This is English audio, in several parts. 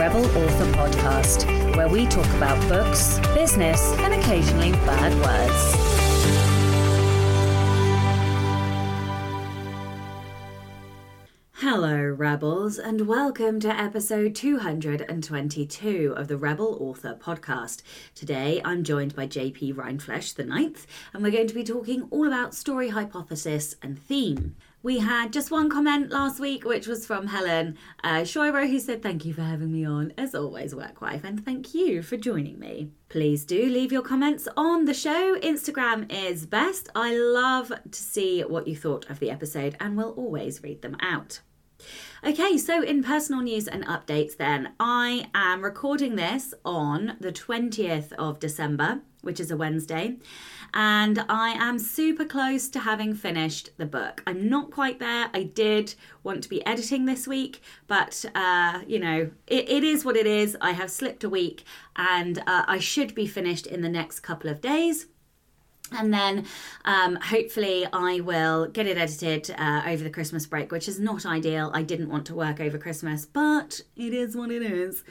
Rebel Author Podcast, where we talk about books, business, and occasionally bad words. Hello, Rebels, and welcome to episode 222 of the Rebel Author Podcast. Today, I'm joined by JP Rindfleisch the ninth, and we're going to be talking all about story hypothesis and theme. We had just one comment last week, which was from Helen uh, Shoiro, who said, Thank you for having me on, as always, Workwife, and thank you for joining me. Please do leave your comments on the show. Instagram is best. I love to see what you thought of the episode, and will always read them out. Okay, so in personal news and updates, then, I am recording this on the 20th of December, which is a Wednesday, and I am super close to having finished the book. I'm not quite there. I did want to be editing this week, but uh, you know, it, it is what it is. I have slipped a week, and uh, I should be finished in the next couple of days. And then um, hopefully I will get it edited uh, over the Christmas break, which is not ideal. I didn't want to work over Christmas, but it is what it is.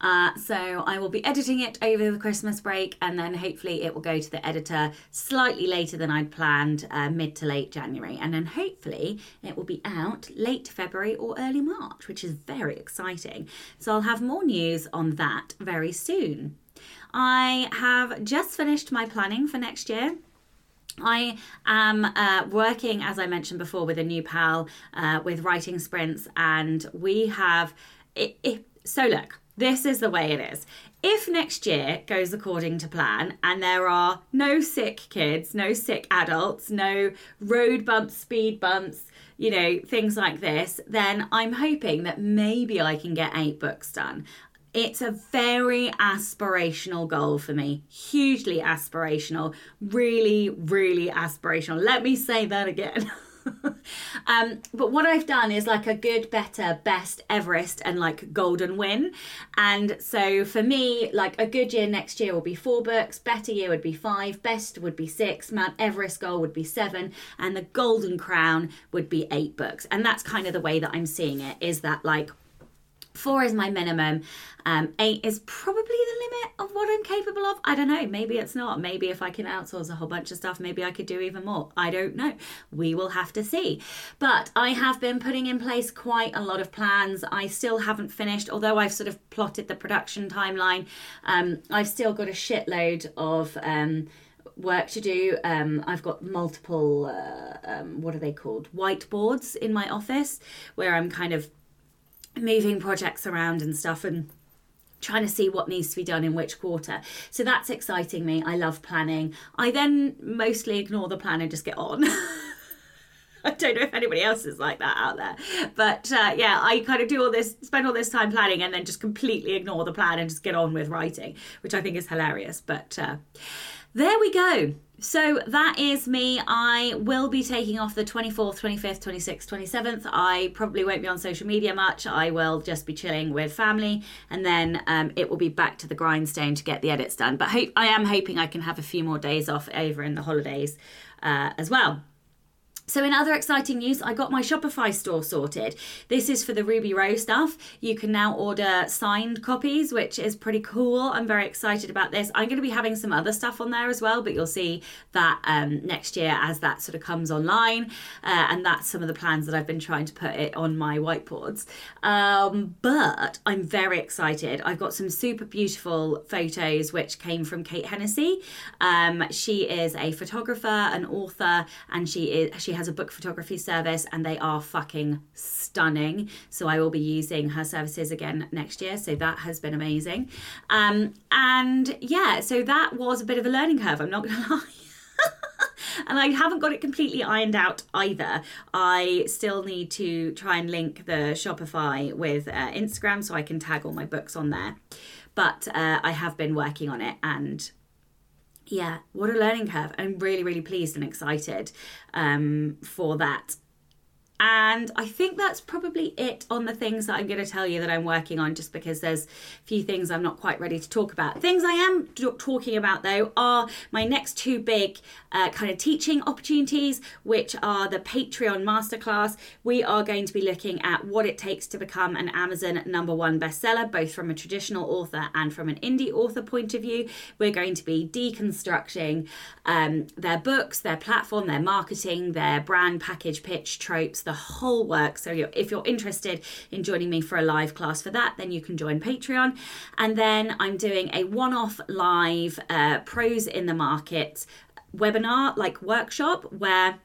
Uh, so I will be editing it over the Christmas break, and then hopefully it will go to the editor slightly later than I'd planned, uh, mid to late January. And then hopefully it will be out late February or early March, which is very exciting. So I'll have more news on that very soon. I have just finished my planning for next year. I am uh, working, as I mentioned before, with a new pal uh, with writing sprints, and we have it, it, so look. This is the way it is. If next year goes according to plan and there are no sick kids, no sick adults, no road bumps, speed bumps, you know, things like this, then I'm hoping that maybe I can get eight books done. It's a very aspirational goal for me. Hugely aspirational. Really, really aspirational. Let me say that again. um, but what I've done is like a good, better, best, Everest, and like golden win. And so for me, like a good year next year will be four books, better year would be five, best would be six, Mount Everest goal would be seven, and the golden crown would be eight books. And that's kind of the way that I'm seeing it is that like Four is my minimum. Um, eight is probably the limit of what I'm capable of. I don't know. Maybe it's not. Maybe if I can outsource a whole bunch of stuff, maybe I could do even more. I don't know. We will have to see. But I have been putting in place quite a lot of plans. I still haven't finished, although I've sort of plotted the production timeline. Um, I've still got a shitload of. Um, work to do. Um, I've got multiple, uh, um, what are they called? Whiteboards in my office where I'm kind of moving projects around and stuff and trying to see what needs to be done in which quarter. So that's exciting me. I love planning. I then mostly ignore the plan and just get on. I don't know if anybody else is like that out there, but uh, yeah, I kind of do all this, spend all this time planning, and then just completely ignore the plan and just get on with writing, which I think is hilarious. But uh, there we go. So that is me. I will be taking off the 24th, 25th, 26th, 27th. I probably won't be on social media much. I will just be chilling with family and then um, it will be back to the grindstone to get the edits done. But hope, I am hoping I can have a few more days off over in the holidays uh, as well. So, in other exciting news, I got my Shopify store sorted. This is for the Ruby Row stuff. You can now order signed copies, which is pretty cool. I'm very excited about this. I'm going to be having some other stuff on there as well, but you'll see that um, next year as that sort of comes online. Uh, and that's some of the plans that I've been trying to put it on my whiteboards. Um, but I'm very excited. I've got some super beautiful photos which came from Kate Hennessy. Um, she is a photographer, an author, and she is she has a book photography service and they are fucking stunning. So I will be using her services again next year. So that has been amazing. Um, and yeah, so that was a bit of a learning curve, I'm not to lie. and I haven't got it completely ironed out either. I still need to try and link the Shopify with uh, Instagram so I can tag all my books on there. But uh, I have been working on it and yeah, what a learning curve. I'm really, really pleased and excited um, for that. And I think that's probably it on the things that I'm going to tell you that I'm working on, just because there's a few things I'm not quite ready to talk about. Things I am talking about, though, are my next two big uh, kind of teaching opportunities, which are the Patreon Masterclass. We are going to be looking at what it takes to become an Amazon number one bestseller, both from a traditional author and from an indie author point of view. We're going to be deconstructing um, their books, their platform, their marketing, their brand package pitch tropes the whole work. So if you're interested in joining me for a live class for that, then you can join Patreon. And then I'm doing a one off live uh, Prose in the market webinar, like workshop, where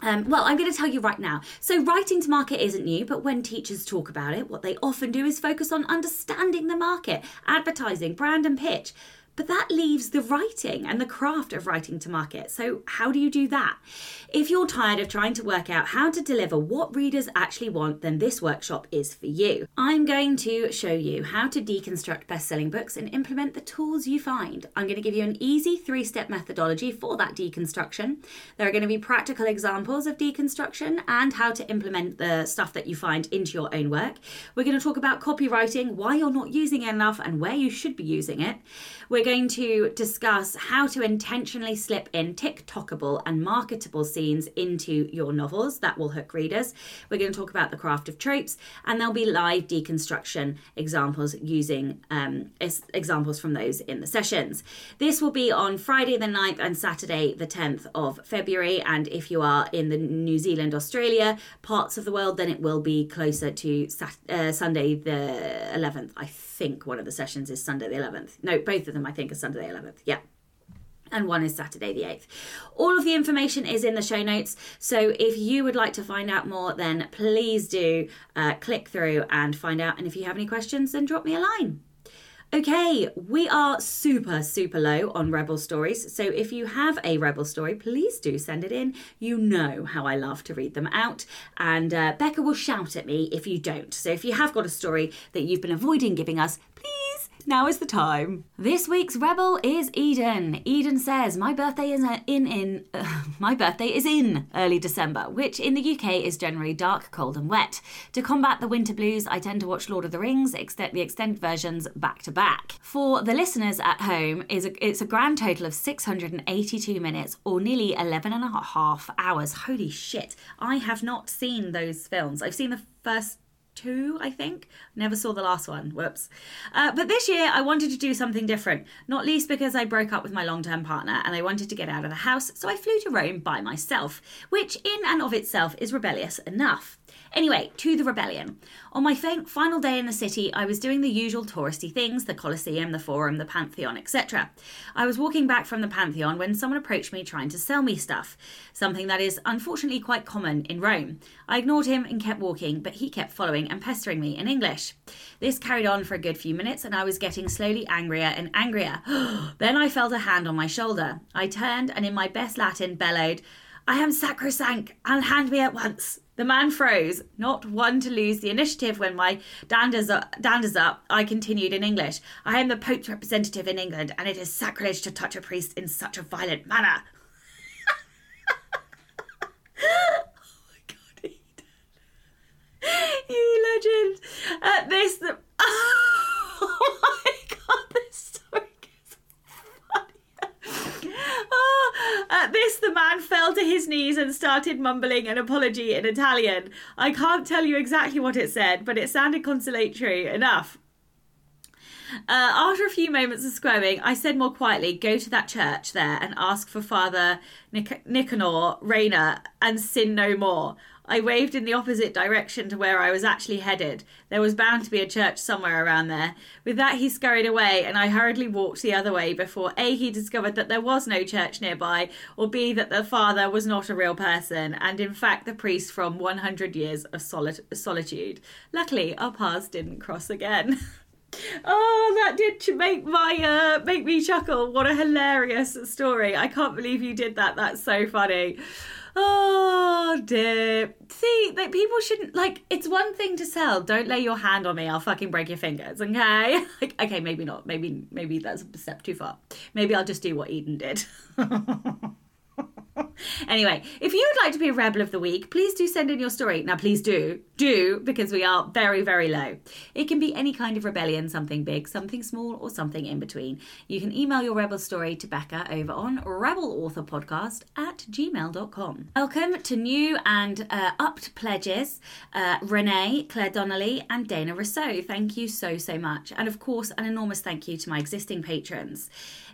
um, well, I'm going to tell you right now. So, writing to market isn't new, but when teachers talk about it, what they often do is focus on understanding the market, advertising, brand, and pitch. But that leaves the writing and the craft of writing to market. So, how do you do that? If you're tired of trying to work out how to deliver what readers actually want, then this workshop is for you. I'm going to show you how to deconstruct best selling books and implement the tools you find. I'm going to give you an easy three step methodology for that deconstruction. There are going to be practical examples of deconstruction and how to implement the stuff that you find into your own work. We're going to talk about copywriting, why you're not using it enough, and where you should be using it. We're going to discuss how to intentionally slip in TikTokable and marketable scenes into your novels that will hook readers. We're going to talk about the craft of tropes, and there'll be live deconstruction examples using um, examples from those in the sessions. This will be on Friday the 9th and Saturday the 10th of February. And if you are in the New Zealand, Australia parts of the world, then it will be closer to uh, Sunday the 11th, I think one of the sessions is Sunday the 11th. No, both of them I think are Sunday the 11th. Yeah and one is Saturday the 8th. All of the information is in the show notes, so if you would like to find out more, then please do uh, click through and find out. And if you have any questions, then drop me a line. Okay, we are super, super low on Rebel stories. So if you have a Rebel story, please do send it in. You know how I love to read them out. And uh, Becca will shout at me if you don't. So if you have got a story that you've been avoiding giving us, please now is the time. This week's rebel is Eden. Eden says, "My birthday is in in uh, my birthday is in early December, which in the UK is generally dark, cold, and wet. To combat the winter blues, I tend to watch Lord of the Rings, except the extended versions back to back. For the listeners at home, is it's a grand total of 682 minutes, or nearly 11 and a half hours. Holy shit! I have not seen those films. I've seen the first two, I think. Never saw the last one. Whoops. Uh, but this year, I wanted to do something different, not least because I broke up with my long term partner and I wanted to get out of the house, so I flew to Rome by myself, which in and of itself is rebellious enough. Anyway, to the rebellion. On my final day in the city, I was doing the usual touristy things the Colosseum, the Forum, the Pantheon, etc. I was walking back from the Pantheon when someone approached me trying to sell me stuff, something that is unfortunately quite common in Rome. I ignored him and kept walking, but he kept following and pestering me in English. This carried on for a good few minutes, and I was getting slowly angrier and angrier. then I felt a hand on my shoulder. I turned and, in my best Latin, bellowed, I am sacrosanct, and hand me at once. The man froze, not one to lose the initiative when my danders up, danders up. I continued in English. I am the Pope's representative in England, and it is sacrilege to touch a priest in such a violent manner. oh my god, Eden. You legend. At this, the. Oh my god, this story At this, the man fell to his knees and started mumbling an apology in Italian. I can't tell you exactly what it said, but it sounded consolatory enough. Uh, after a few moments of squirming, I said more quietly, Go to that church there and ask for Father Nic- Nicanor Reyna and sin no more. I waved in the opposite direction to where I was actually headed. There was bound to be a church somewhere around there. With that, he scurried away, and I hurriedly walked the other way before A, he discovered that there was no church nearby, or B, that the father was not a real person, and in fact, the priest from 100 years of soli- solitude. Luckily, our paths didn't cross again. Oh, that did make my uh, make me chuckle. What a hilarious story! I can't believe you did that. That's so funny. Oh dear. See, like people shouldn't like. It's one thing to sell. Don't lay your hand on me. I'll fucking break your fingers. Okay. like, okay, maybe not. Maybe maybe that's a step too far. Maybe I'll just do what Eden did. anyway, if you would like to be a Rebel of the Week, please do send in your story. Now, please do, do, because we are very, very low. It can be any kind of rebellion, something big, something small, or something in between. You can email your Rebel story to Becca over on rebelauthorpodcast at gmail.com. Welcome to new and uh, upped pledges uh, Renee, Claire Donnelly, and Dana Rousseau. Thank you so, so much. And of course, an enormous thank you to my existing patrons.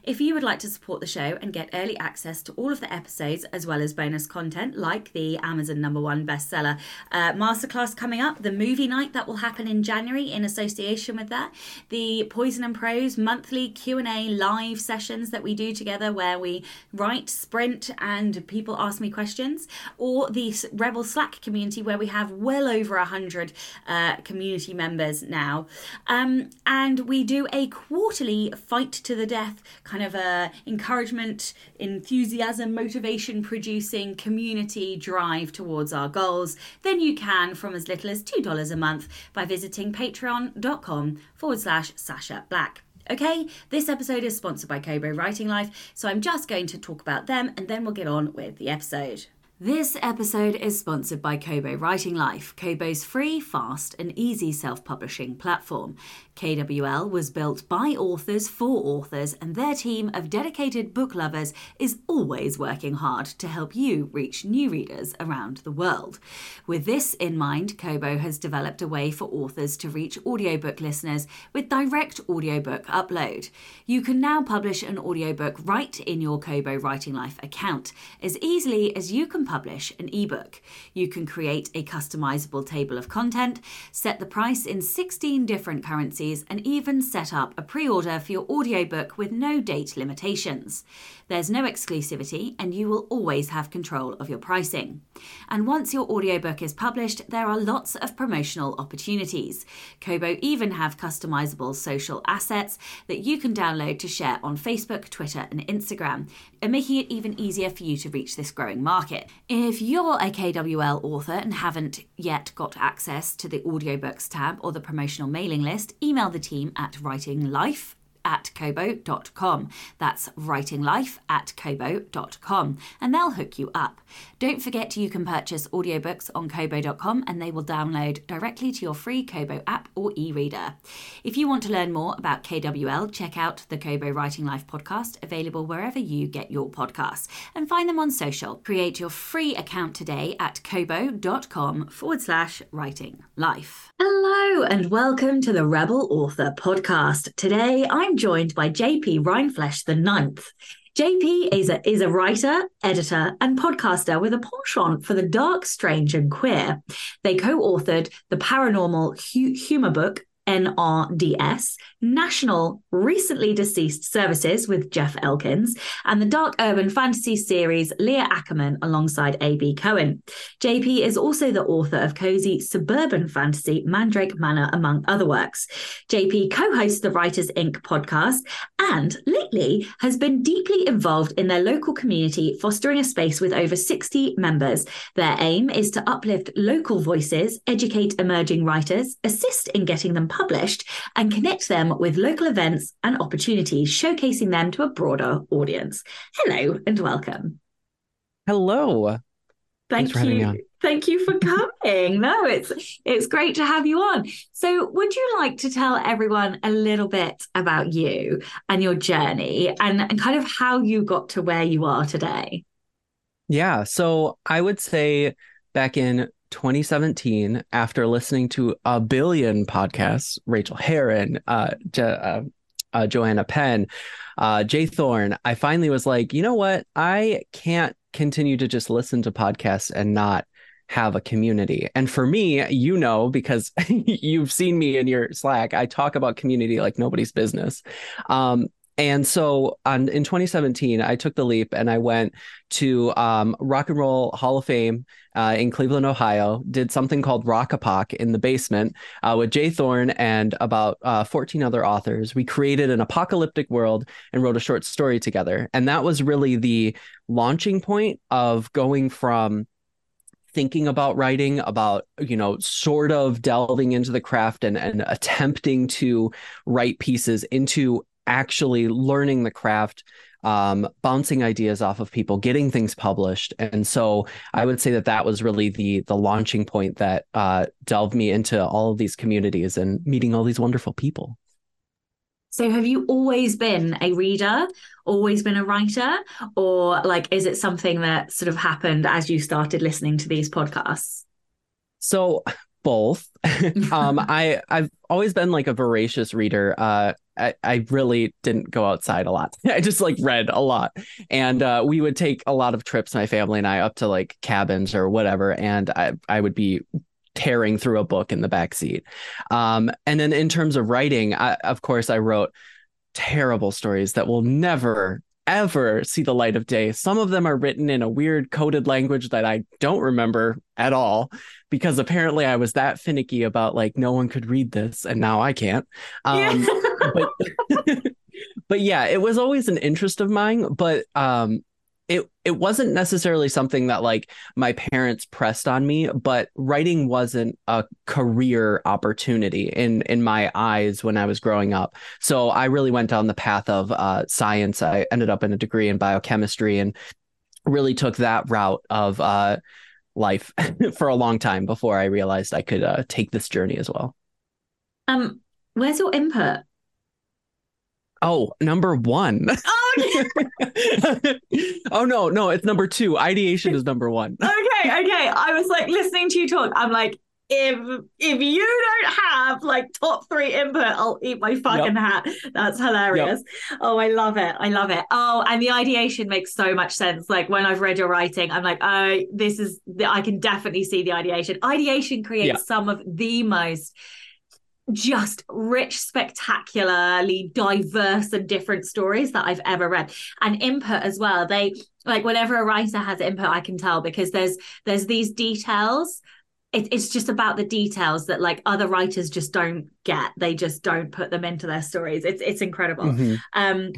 If you would like to support the show and get early access to all of the episodes as well as bonus content like the Amazon number one bestseller uh, masterclass coming up, the movie night that will happen in January in association with that, the Poison and Prose monthly Q&A live sessions that we do together where we write, sprint and people ask me questions, or the Rebel Slack community where we have well over a hundred uh, community members now. Um, and we do a quarterly fight to the death kind of a encouragement, enthusiasm, motivation producing community drive towards our goals, then you can from as little as $2 a month by visiting patreon.com forward slash Sacha Black. Okay, this episode is sponsored by Kobo Writing Life, so I'm just going to talk about them and then we'll get on with the episode. This episode is sponsored by Kobo Writing Life, Kobo's free, fast, and easy self publishing platform. KWL was built by authors for authors, and their team of dedicated book lovers is always working hard to help you reach new readers around the world. With this in mind, Kobo has developed a way for authors to reach audiobook listeners with direct audiobook upload. You can now publish an audiobook right in your Kobo Writing Life account as easily as you can publish an ebook. You can create a customizable table of content, set the price in 16 different currencies and even set up a pre order for your audiobook with no date limitations. There's no exclusivity, and you will always have control of your pricing. And once your audiobook is published, there are lots of promotional opportunities. Kobo even have customizable social assets that you can download to share on Facebook, Twitter, and Instagram, and making it even easier for you to reach this growing market. If you're a KWL author and haven't yet got access to the audiobooks tab or the promotional mailing list, email the team at Writing Life at kobo.com. That's writinglife at kobo.com, and they'll hook you up. Don't forget you can purchase audiobooks on kobo.com and they will download directly to your free Kobo app or e reader. If you want to learn more about KWL, check out the Kobo Writing Life podcast, available wherever you get your podcasts, and find them on social. Create your free account today at kobo.com forward slash writing life. Hello, and welcome to the Rebel Author podcast. Today I'm joined by JP Rindfleisch the Ninth. JP is a, is a writer, editor, and podcaster with a penchant for the dark, strange, and queer. They co authored the paranormal hu- humor book NRDS, National Recently Deceased Services with Jeff Elkins, and the dark urban fantasy series Leah Ackerman alongside A.B. Cohen. JP is also the author of cozy suburban fantasy Mandrake Manor, among other works. JP co hosts the Writers Inc. podcast and lately has been deeply involved in their local community, fostering a space with over 60 members. Their aim is to uplift local voices, educate emerging writers, assist in getting them published, and connect them with local events and opportunities, showcasing them to a broader audience. Hello and welcome. Hello. Thank you. Thank you for coming. no, it's it's great to have you on. So, would you like to tell everyone a little bit about you and your journey and, and kind of how you got to where you are today? Yeah. So, I would say back in 2017, after listening to a billion podcasts, Rachael Herron, uh, uh, uh, Joanna Penn, uh, J. Thorn, I finally was like, you know what? I can't continue to just listen to podcasts and not have a community. And for me, you know, because you've seen me in your Slack, I talk about community like nobody's business. Um, and so on in 2017, I took the leap and I went to um, Rock and Roll Hall of Fame uh, in Cleveland, Ohio. Did something called Rockapock in the basement uh, with J. Thorn and about uh, 14 other authors. We created an apocalyptic world and wrote a short story together. And that was really the launching point of going from thinking about writing about you know sort of delving into the craft and, and attempting to write pieces into actually learning the craft um, bouncing ideas off of people, getting things published. And so I would say that that was really the the launching point that uh, delved me into all of these communities and meeting all these wonderful people. So have you always been a reader, always been a writer, or like is it something that sort of happened as you started listening to these podcasts? So both. um, I I've always been like a voracious reader. Uh, I, I really didn't go outside a lot. I just like read a lot, and uh, we would take a lot of trips, my family and I, up to like cabins or whatever, and I I would be tearing through a book in the back seat. Um, and then in terms of writing, I, of course, I wrote terrible stories that will never ever see the light of day. Some of them are written in a weird coded language that I don't remember at all because apparently I was that finicky about like no one could read this and now I can't. Um, yeah. but, but yeah, it was always an interest of mine, but um, it it wasn't necessarily something that like my parents pressed on me but writing wasn't a career opportunity in in my eyes when i was growing up. So i really went down the path of uh, science. I ended up in a degree in biochemistry and really took that route of uh, life for a long time before i realized i could uh, take this journey as well. Um where's your input? Oh, number one. Oh, no, no, it's number two. Ideation is number one. okay, okay. I was like listening to you talk. I'm like, if if you don't have like top three input, I'll eat my fucking yep. hat. That's hilarious. Yep. Oh, I love it. I love it. Oh, and the ideation makes so much sense. Like when I've read your writing, I'm like, oh, this is I can definitely see the ideation. Ideation creates some of the most just rich, spectacularly diverse and different stories that I've ever read. And input as well. They like whenever a writer has input, I can tell because there's there's these details. It, it's just about the details that like other writers just don't get. They just don't put them into their stories. It's it's incredible. Mm-hmm. Um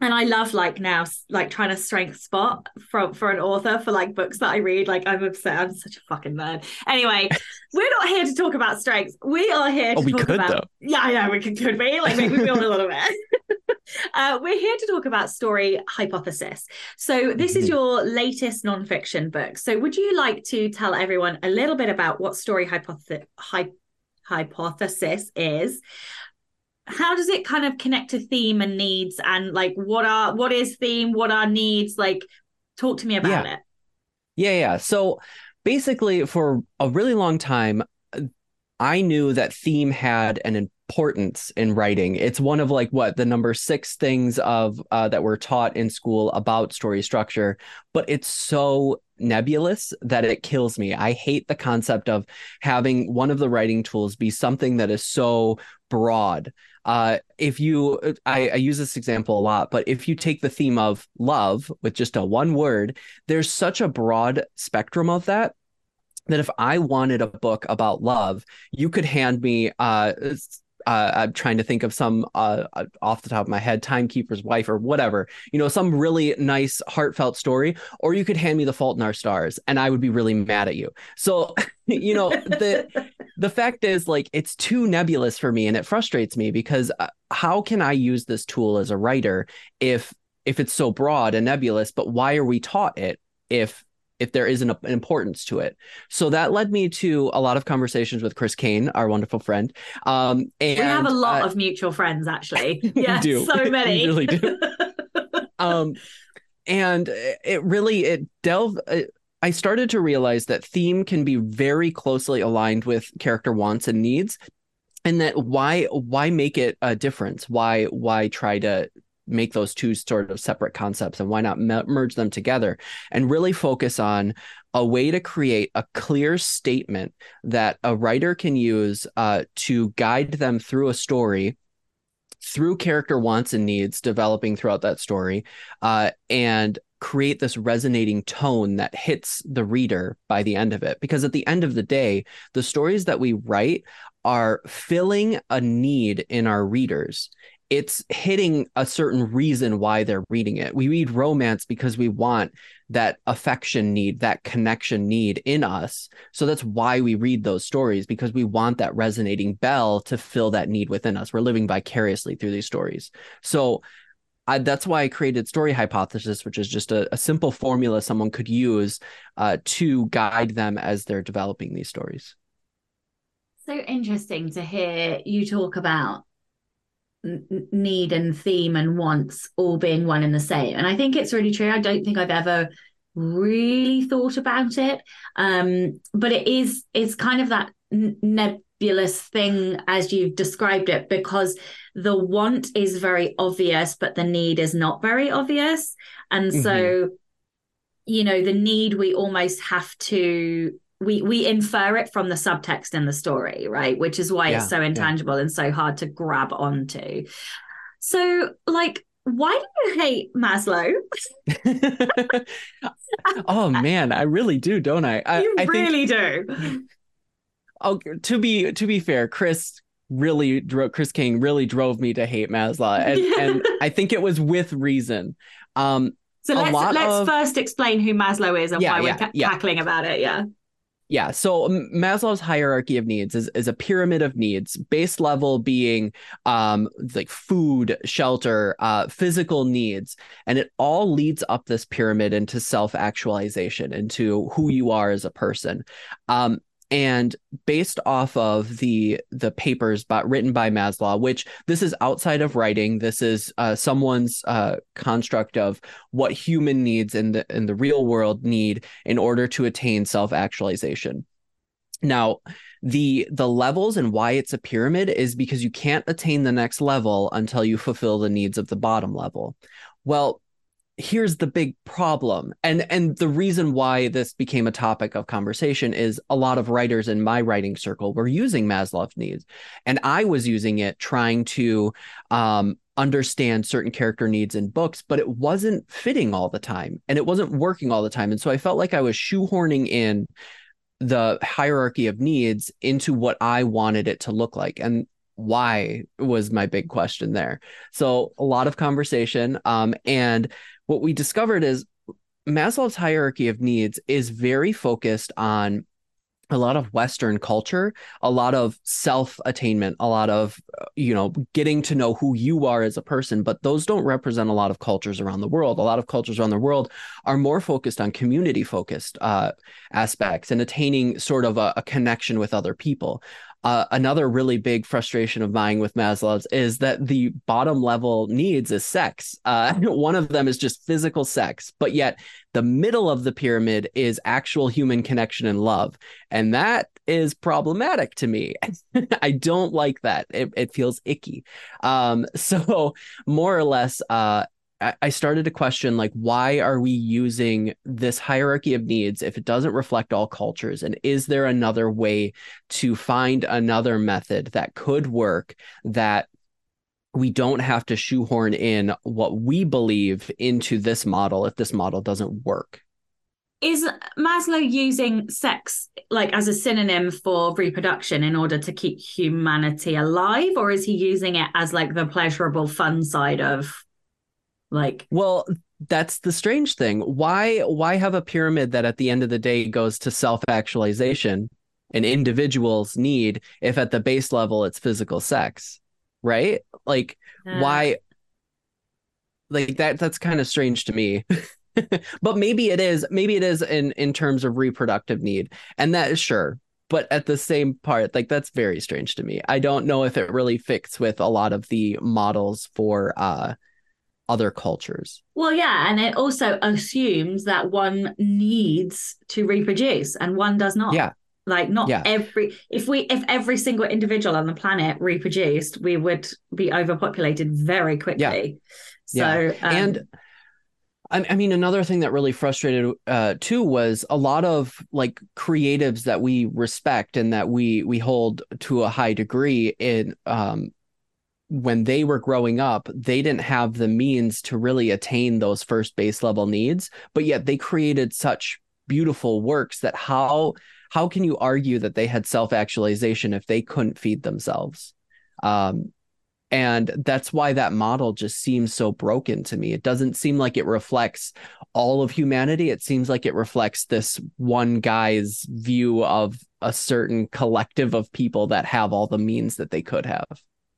and I love like now like trying to strength spot from for an author for like books that I read. Like I'm obsessed. I'm such a fucking nerd. Anyway, we're not here to talk about strengths. We are here to oh, talk about. Though. Yeah, I know we could, could be like maybe we build a little bit. uh, we're here to talk about story hypothesis. So this is mm-hmm. your latest nonfiction book. So would you like to tell everyone a little bit about what story hypothesis hy- hypothesis is? How does it kind of connect to theme and needs? And like what are what is theme? What are needs? Like talk to me about yeah. it. Yeah yeah. So basically for a really long time i knew that theme had an importance in writing. It's one of like what the number six things of uh, that were taught in school about story structure but it's so nebulous that it kills me. I hate the concept of having one of the writing tools be something that is so broad uh, if you, I, I, use this example a lot, but if you take the theme of love with just a one word, there's such a broad spectrum of that that if I wanted a book about love, you could hand me uh, uh, I'm trying to think of some uh, off the top of my head, Timekeeper's Wife or whatever, you know, some really nice, heartfelt story. Or you could hand me The Fault in Our Stars, and I would be really mad at you. So, you know, the the fact is, like, it's too nebulous for me, and it frustrates me because uh, how can I use this tool as a writer if if it's so broad and nebulous? But why are we taught it if if there isn't an importance to it. So that led me to a lot of conversations with Chris Kane, our wonderful friend. Um, and, we have a lot uh, of mutual friends, actually. Yeah, so many. we really do. um, and it really it delved. It, I started to realize that theme can be very closely aligned with character wants and needs and that why why make it a difference why why try to make those two sort of separate concepts and why not me- merge them together and really focus on a way to create a clear statement that a writer can use uh, to guide them through a story through character wants and needs developing throughout that story uh, and create this resonating tone that hits the reader by the end of it. Because at the end of the day the stories that we write are filling a need in our readers it's hitting a certain reason why they're reading it. We read romance because we want that affection need, that connection need in us. So that's why we read those stories because we want that resonating bell to fill that need within us. We're living vicariously through these stories. So I, that's why I created Story Hypothesis, which is just a, a simple formula someone could use uh, to guide them as they're developing these stories. So interesting to hear you talk about need and theme and wants all being one and the same. And I think it's really true. I don't think I've ever really thought about it. Um, but it is, it's kind of that nebulous thing as you've described it, because the want is very obvious, but the need is not very obvious. And mm-hmm. so, you know, the need we almost have to we we infer it from the subtext in the story, right? Which is why yeah, it's so intangible yeah. and so hard to grab onto. So, like, why do you hate Maslow? oh man, I really do, don't I? I you I really think... do. Oh, to be to be fair, Chris really drove Chris King really drove me to hate Maslow, and, and I think it was with reason. Um, so let's let's of... first explain who Maslow is and yeah, why we're ca- cackling about it. Yeah. Yeah. So Maslow's hierarchy of needs is, is a pyramid of needs, base level being um, like food, shelter, uh, physical needs. And it all leads up this pyramid into self actualization, into who you are as a person. Um, and based off of the the papers but written by Maslow, which this is outside of writing, this is uh, someone's uh, construct of what human needs in the in the real world need in order to attain self actualization. Now, the the levels and why it's a pyramid is because you can't attain the next level until you fulfill the needs of the bottom level. Well, here's the big problem. And and the reason why this became a topic of conversation is a lot of writers in my writing circle were using maslow's needs. And i was using it trying to um, understand certain character needs in books but it wasn't fitting all the time and it wasn't working all the time. And so i felt like i was shoehorning in the hierarchy of needs into what i wanted it to look like. And why was my big question there. So a lot of conversation um, and what we discovered is Maslow's hierarchy of needs is very focused on a lot of western culture a lot of self attainment a lot of you know getting to know who you are as a person. But those don't represent a lot of cultures around the world. A lot of cultures around the world are more focused on community focused uh, aspects and attaining sort of a, a connection with other people uh, another really big frustration of mine with Maslow's is that the bottom level needs is sex. Uh, one of them is just physical sex, but yet the middle of the pyramid is actual human connection and love. And that is problematic to me. I don't like that. It, it feels icky. Um, so, more or less, uh, I started to question like why are we using this hierarchy of needs if it doesn't reflect all cultures? And is there another way to find another method that could work that we don't have to shoehorn in what we believe into this model if this model doesn't work? Is Maslow using sex like as a synonym for reproduction in order to keep humanity alive or is he using it as like the pleasurable fun side of like, well, that's the strange thing. Why why have a pyramid that at the end of the day goes to self-actualization an individual's need if at the base level it's physical sex? Right? Like uh, why like that that's kind of strange to me. but maybe it is maybe it is in in terms of reproductive need. And that is sure. But at the same part, like that's very strange to me. I don't know if it really fits with a lot of the models for uh other cultures. Well, yeah, and it also assumes that one needs to reproduce and one does not. Yeah. Like not yeah. every if we if every single individual on the planet reproduced, we would be overpopulated very quickly. Yeah. So yeah. Um, and I mean, another thing that really frustrated uh, too was a lot of like creatives that we respect and that we we hold to a high degree in um, when they were growing up, they didn't have the means to really attain those first base level needs, but yet they created such beautiful works that how how can you argue that they had self actualization if they couldn't feed themselves? Um, and that's why that model just seems so broken to me. It doesn't seem like it reflects all of humanity. It seems like it reflects this one guy's view of a certain collective of people that have all the means that they could have.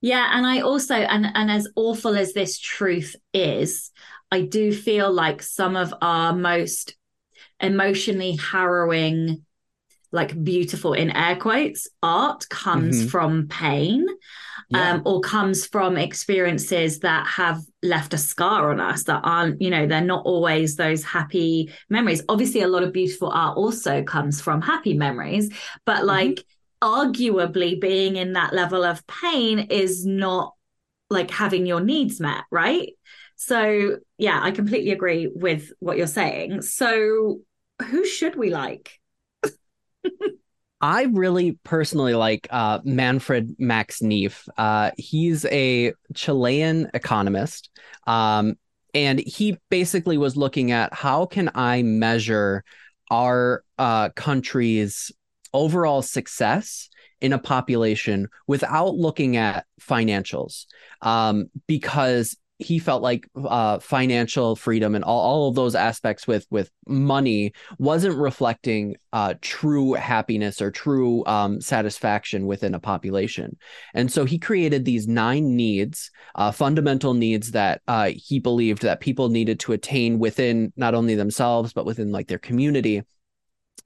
Yeah, and I also and and as awful as this truth is, I do feel like some of our most emotionally harrowing like beautiful in air quotes art comes mm-hmm. from pain yeah. um, or comes from experiences that have left a scar on us that aren't you know they're not always those happy memories obviously a lot of beautiful art also comes from happy memories but mm-hmm. like mm-hmm. Arguably being in that level of pain is not like having your needs met right so yeah i completely agree with what you're saying so who should we like I really personally like uh, Manfred Max Neef. Uh, he's a Chilean economist. Um, and he basically was looking at how can I measure our uh, country's overall success in a population without looking at financials. Um, because he felt like uh, financial freedom and all, all of those aspects with with money wasn't reflecting uh, true happiness or true um, satisfaction within a population and so he created these nine needs uh, fundamental needs that uh, he believed that people needed to attain within not only themselves but within like their community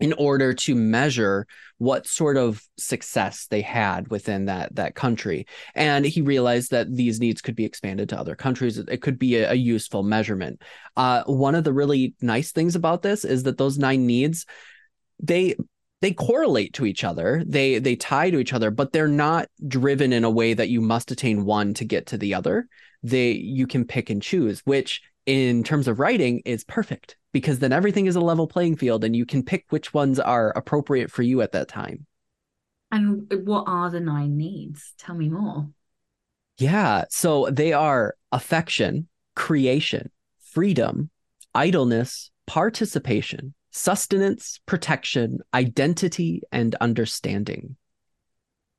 in order to measure what sort of success they had within that that country. And he realized that these needs could be expanded to other countries. It could be a, a useful measurement. Uh, one of the really nice things about this is that those nine needs they they correlate to each other. They they tie to each other but they're not driven in a way that you must attain one to get to the other. They you can pick and choose which in terms of writing is perfect because then everything is a level playing field and you can pick which ones are appropriate for you at that time. And what are the nine needs? Tell me more. Yeah. So they are affection, creation, freedom, idleness, participation, sustenance, protection, identity, and understanding.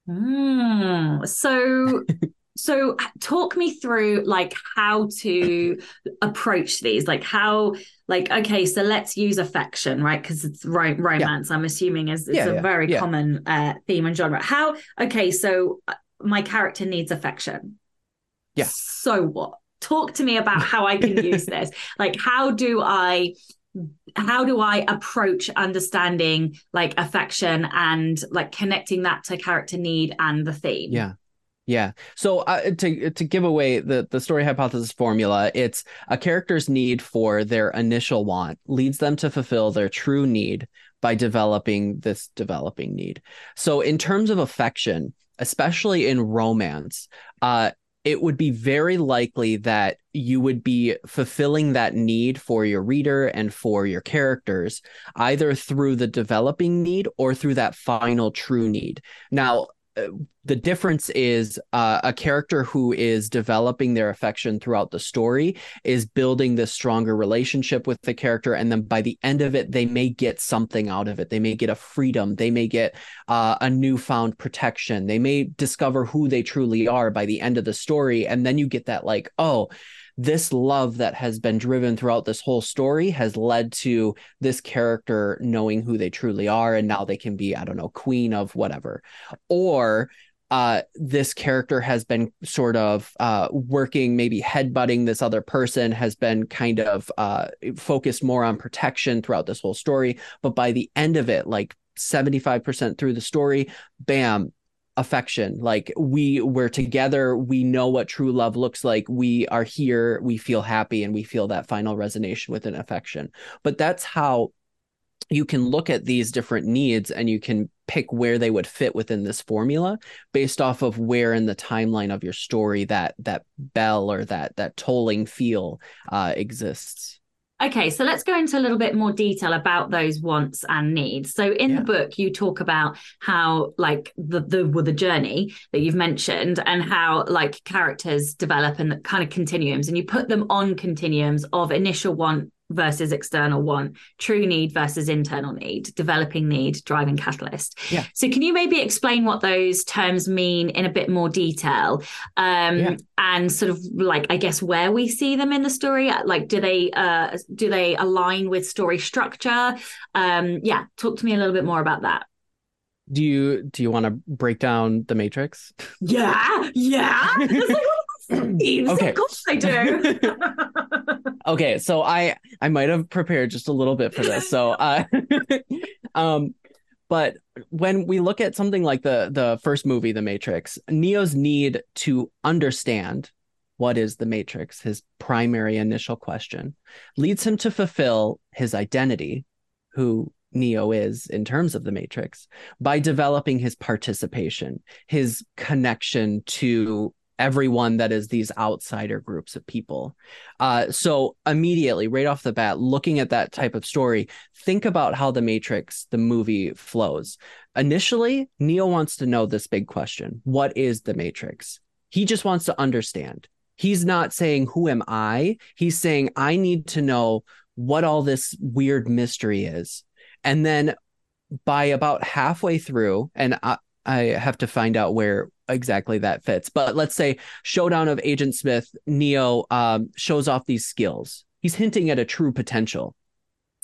Mm, so so talk me through like how to approach these like how like okay so let's use affection right? Because it's ro- romance yeah. i'm assuming is it's yeah, a yeah, very common uh, theme and genre. How okay so uh, my character needs affection. Yeah. So what? Talk to me about how i can use this. Like how do i how do i approach understanding like affection and like connecting that to character need and the theme? Yeah yeah. So uh, to to give away the the story hypothesis formula, it's a character's need for their initial want leads them to fulfill their true need by developing this developing need. So in terms of affection, especially in romance, uh, it would be very likely that you would be fulfilling that need for your reader and for your characters, either through the developing need or through that final true need. Now, the difference is uh, a character who is developing their affection throughout the story is building this stronger relationship with the character and then by the end of it they may get something out of it. They may get a freedom. They may get uh, a newfound protection. They may discover who they truly are by the end of the story and then you get that like oh this love that has been driven throughout this whole story has led to this character knowing who they truly are and now they can be i don't know queen of whatever or uh, this character has been sort of uh, working, maybe headbutting this other person, has been kind of uh, focused more on protection throughout this whole story. But by the end of it, like 75% through the story, bam, affection. Like we we're together. We know what true love looks like. We are here. We feel happy and we feel that final resonation with an affection. But that's how you can look at these different needs and you can pick where they would fit within this formula based off of where in the timeline of your story that that bell or that that tolling feel uh, exists Okay, so let's go into a little bit more detail about those wants and needs. So in yeah. the book, you talk about how like the the well, the journey that you've mentioned and how like characters develop and the kind of continuums, and you put them on continuums of initial want versus external want, true need versus internal need, developing need, driving catalyst. Yeah. So can you maybe explain what those terms mean in a bit more detail? Um, yeah. and sort of like I guess where we see them in the story? Like do they uh do they align with story structure? Um yeah, talk to me a little bit more about that. Do you do you want to break down the Matrix? Yeah, yeah. okay. Of course I do. okay, so I I might have prepared just a little bit for this. So uh um but when we look at something like the the first movie, The Matrix, Neo's need to understand what is the Matrix, his primary initial question, leads him to fulfill his identity, who Neo is in terms of the Matrix, by developing his participation, his connection to everyone that is these outsider groups of people. Uh, so immediately, right off the bat, looking at that type of story, think about how the Matrix, the movie, flows. Initially, Neo wants to know this big question: What is the Matrix? He just wants to understand. He's not saying, Who am I? He's saying, I need to know what all this weird mystery is. And then by about halfway through, and I, I have to find out where exactly that fits. But let's say showdown of Agent Smith, Neo um, shows off these skills. He's hinting at a true potential.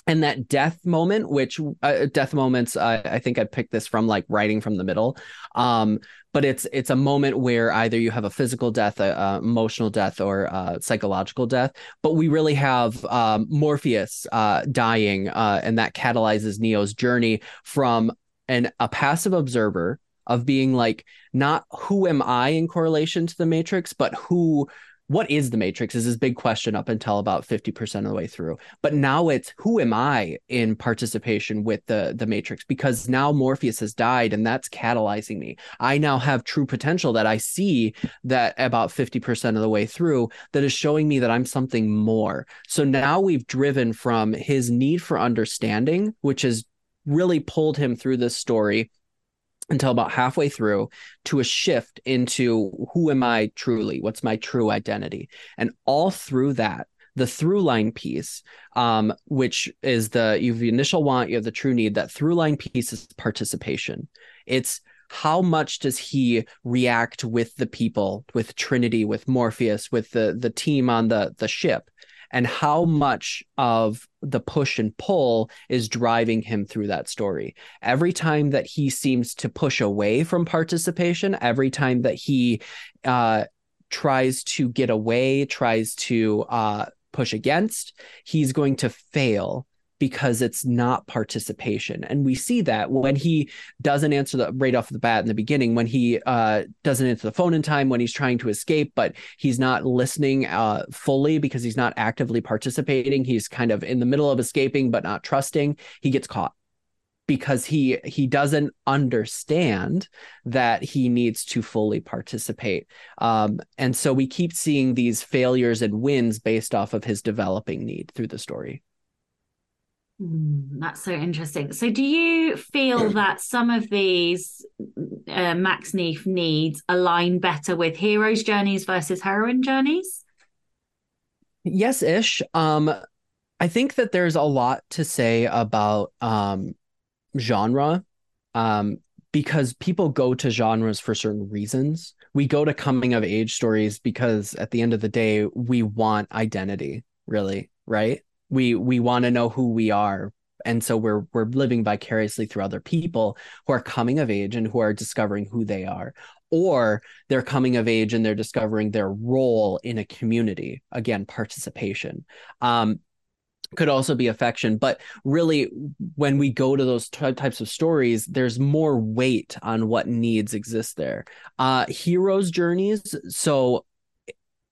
And that death moment, which uh, death moments, uh, I think I picked this from like writing from the middle. Um, but it's it's a moment where either you have a physical death, a, a emotional death, or a psychological death. But we really have um, Morpheus uh, dying, uh, and that catalyzes Neo's journey from an a passive observer of being like not who am I in correlation to the matrix, but who what is the matrix is this big question up until about 50% of the way through. But now it's who am i in participation with the the matrix? Because now morpheus has died and that's catalyzing me. I now have true potential that i see that about 50% of the way through that is showing me that i'm something more. So now we've driven from his need for understanding which has really pulled him through this story until about halfway through to a shift into who am I truly? What's my true identity? And all through that, the through line piece, um, which is the you have the initial want, you have the true need. That through line piece is participation. It's how much does he react with the people, with Trinity, with Morpheus, with the the team on the the ship, and how much of the push and pull is driving him through that story. Every time that he seems to push away from participation, every time that he uh, tries to get away, tries to uh, push against, he's going to fail because it's not participation. And we see that when he doesn't answer the right off the bat in the beginning, when he uh, doesn't answer the phone in time, when he's trying to escape, but he's not listening uh, fully because he's not actively participating. He's kind of in the middle of escaping, but not trusting. He gets caught because he he doesn't understand that he needs to fully participate um, and so we keep seeing these failures and wins based off of his developing need through the story Mm, that's so interesting. So, do you feel that some of these uh, Max Neef needs align better with heroes' journeys versus heroine journeys? Yes, ish. Um, I think that there's a lot to say about um, genre um, because people go to genres for certain reasons. We go to coming of age stories because at the end of the day, we want identity, really, right? We we want to know who we are. And so we're we're living vicariously through other people who are coming of age and who are discovering who they are. Or they're coming of age and they're discovering their role in a community. Again participation. Um, could also be affection. But really when we go to those t- types of stories there's more weight on what needs exist there. Uh heroes journeys. So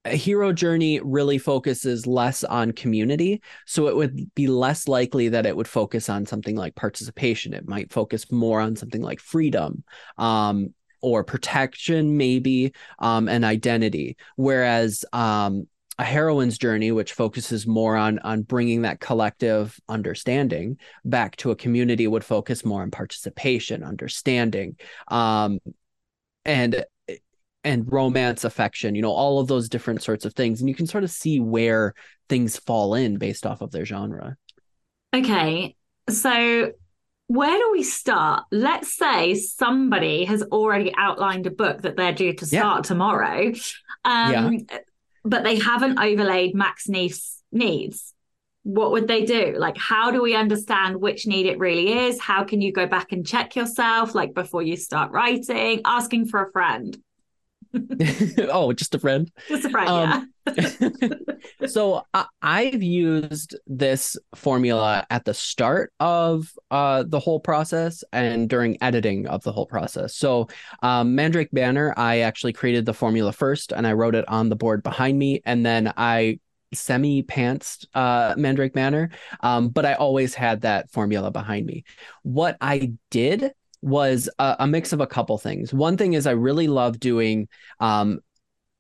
a hero journey really focuses less on community so it would be less likely that it would focus on something like participation. It might focus more on something like freedom um, or protection maybe um, and identity. Whereas um, a heroine's journey which focuses more on on bringing that collective understanding back to a community would focus more on participation understanding um, and and romance affection you know all of those different sorts of things and you can sort of see where things fall in based off of their genre okay so where do we start let's say somebody has already outlined a book that they're due to start yeah. tomorrow um, yeah. but they haven't overlaid max neef's needs what would they do? Like, how do we understand which need it really is? How can you go back and check yourself, like before you start writing? Asking for a friend. oh, just a friend. Just a friend, um, yeah. so I, have used this formula at the start of uh, the whole process and during editing of the whole process. So um, Mandrake Manor, I actually created the formula first and I wrote it on the board behind me, and then I semi pantsed uh, Mandrake Manor, um, but I always had that formula behind me. What I did was a, a, mix of a couple things. One thing is I really love doing um,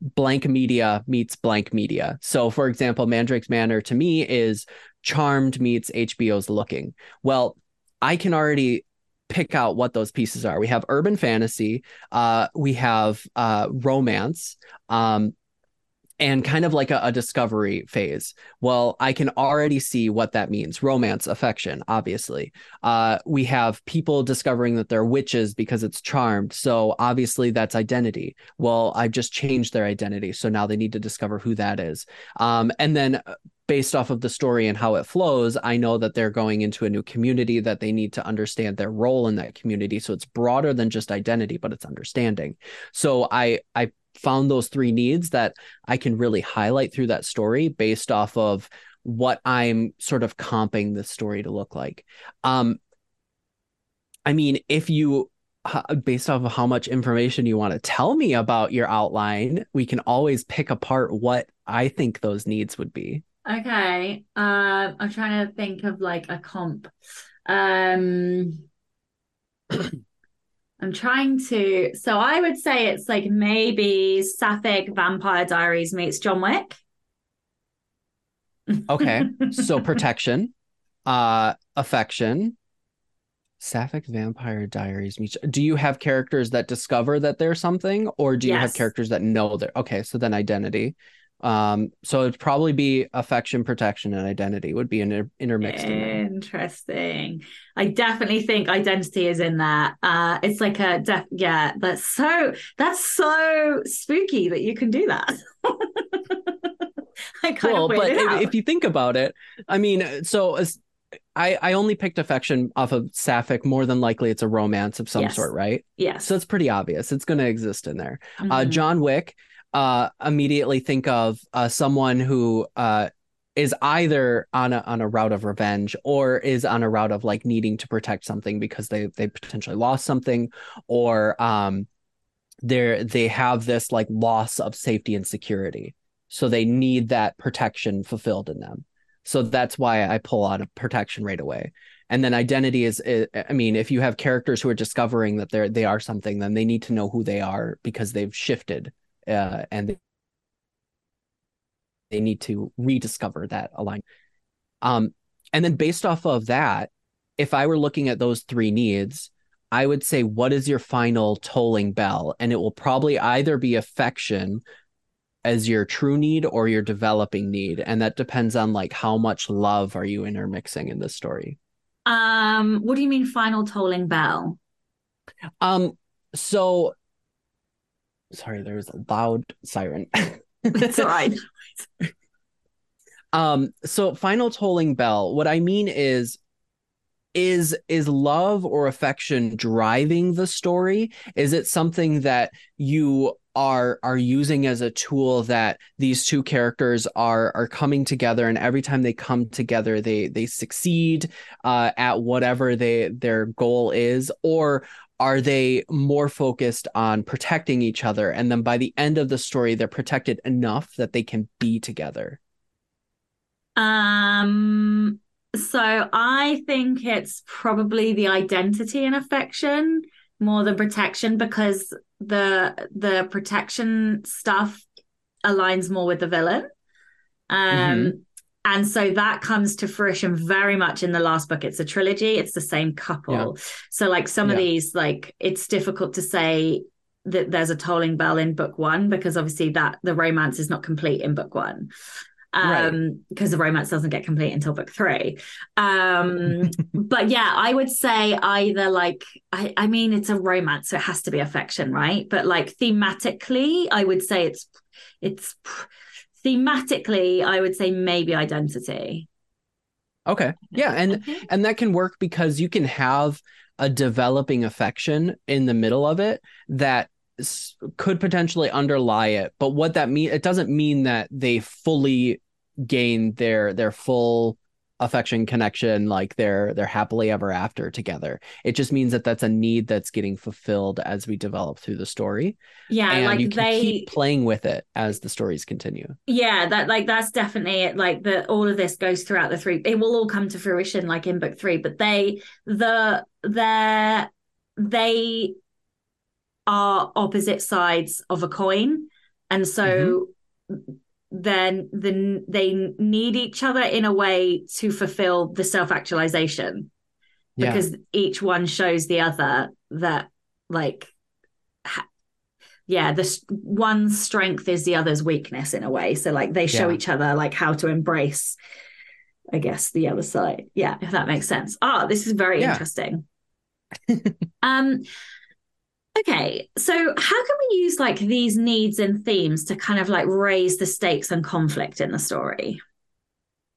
blank media meets blank media. So, for example, Mandrake's Manor to me is Charmed meets HBO's Looking. Well, I can already pick out what those pieces are. We have urban fantasy, uh, we have uh, romance, um, and kind of like a, a, discovery phase. Well, I can already see what that means romance, affection, obviously. Uh, we have people discovering that they're witches because it's charmed. So obviously that's identity. Well, I've just changed their identity. So now they need to discover who that is. Um, and then uh, based off of the story and how it flows, I know that they're going into a new community that they need to understand their role in that community. So it's broader than just identity, but it's understanding. So I I found those three needs that I can really highlight through that story based off of what I'm sort of comping the story to look like. Um, I mean, if you based off of how much information you want to tell me about your outline, we can always pick apart what I think those needs would be. Okay. Uh, I'm trying to think of like a comp. Um I'm trying to. So I would say it's like maybe Sapphic Vampire Diaries meets John Wick. Okay. So protection, uh, affection, Sapphic Vampire Diaries meets. Do you have characters that discover that they're something, or do you yes. have characters that know they're okay? So then identity. Um, so it'd probably be affection, protection, and identity would be inter- intermixed. Interesting. In I definitely think identity is in there. Uh, it's like a def- yeah. That's so that's so spooky that you can do that. I kind well, of but if, if, you think about it, I mean, so as I, I only picked affection off of Sapphic. More than likely, it's a romance of some yes. sort, right? Yes. So it's pretty obvious. It's going to exist in there. Uh, mm-hmm. Uh, John Wick uh, immediately think of uh, someone who uh, is either on a on a route of revenge or is on a route of like needing to protect something because they they potentially lost something or um they they have this like loss of safety and security. So they need that protection fulfilled in them. So that's why i pull out of protection right away. And then identity is, is, i mean if you have characters who are discovering that they're they are something then they need to know who they are because they've shifted uh, and they need to rediscover that alignment. Um, and then based off of that, if I were looking at those three needs, I would say, what is your final tolling bell? And it will probably either be affection as your true need or your developing need. And that depends on like how much love are you intermixing in this story. Um, what do you mean final tolling bell? Um, so sorry, there was a loud siren. It's all right. um, so final tolling bell. What I mean is is is love or affection driving the story is it something that you are are using as a tool that these two characters are are coming together and every time they come together they they succeed uh, at whatever they their goal is or are they more focused on protecting each other? And then by the end of the story they're protected enough that they can be together. Um so i think it's probably the identity and affection more than protection because the the protection stuff aligns more with the villain. Um mm-hmm. And so that comes to fruition very much in the last book. It's a trilogy, it's the same couple. Yeah. So, like some yeah. of these, like it's difficult to say that there's a tolling bell in book one because obviously that the romance is not complete in book one um because right. the romance doesn't get complete until book three um but yeah i would say either like I, I mean it's a romance so it has to be affection right but like thematically i would say it's it's thematically, I would say maybe identity. Okay. Yeah, and and that can work because you can have a developing affection in the middle of it that s- could potentially underlie it. But what that mean it doesn't mean that they fully gain their their full affection connection like they're they're happily ever after together. It just means that that's a need that's getting fulfilled as we develop through the story. Yeah, and like they keep playing with it as the stories continue. Yeah, that like that's definitely it. Like the all of this goes throughout the three. It will all come to fruition like in book three, but they the their they are opposite sides of a coin, and so mm-hmm. Then the they need each other in a way to fulfill the self actualization Yeah. because each one shows the other that like ha- yeah this one's strength is the other's weakness in a way so like they show Yeah. each other like how to embrace i guess the other side yeah if that makes sense oh this is very Yeah. interesting um okay so how can we use like these needs and themes to kind of like raise the stakes and conflict in the story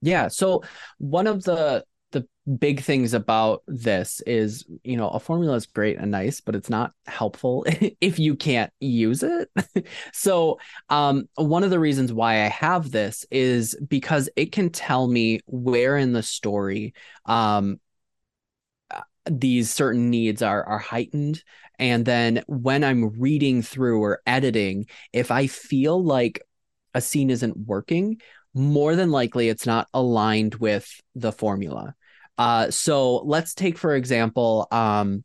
Yeah. So one of the the big things about this is, you know, a formula is great and nice, but it's not helpful if you can't use it. so um one of the reasons why I have this is because it can tell me where in the story um these certain needs are are heightened. And then when i'm reading through or editing if i feel like a scene isn't working more than likely it's not aligned with the formula. Uh so let's take for example um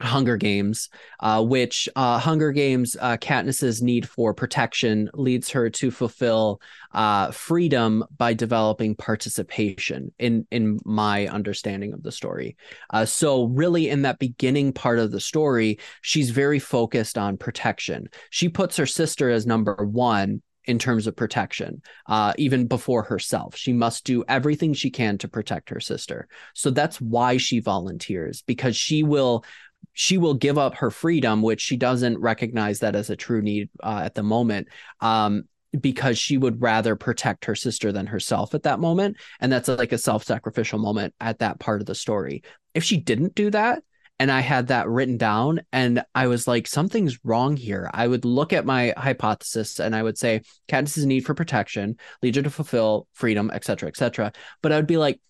Hunger Games, uh, which uh, Hunger Games, uh, Katniss's need for protection leads her to fulfill uh, freedom by developing participation. In in my understanding of the story, uh, so really in that beginning part of the story, she's very focused on protection. She puts her sister as number one in terms of protection, uh, even before herself. She must do everything she can to protect her sister. So that's why she volunteers because she will she will give up her freedom, which she doesn't recognize that as a true need uh, at the moment, um, because she would rather protect her sister than herself at that moment, and that's like a self-sacrificial moment at that part of the story. If she didn't do that, and I had that written down, and I was like, something's wrong here. I would look at my hypothesis and I would say, Katniss's need for protection leads her to fulfill freedom, et cetera, et cetera. But I would be like,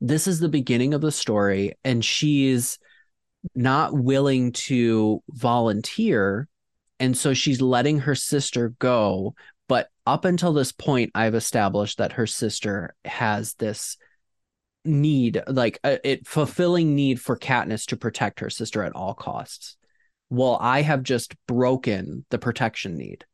this is the beginning of the story, and she's not willing to volunteer. And so she's letting her sister go. But up until this point, I've established that her sister has this need, like a it fulfilling need for Katniss to protect her sister at all costs. Well, I have just broken the protection need.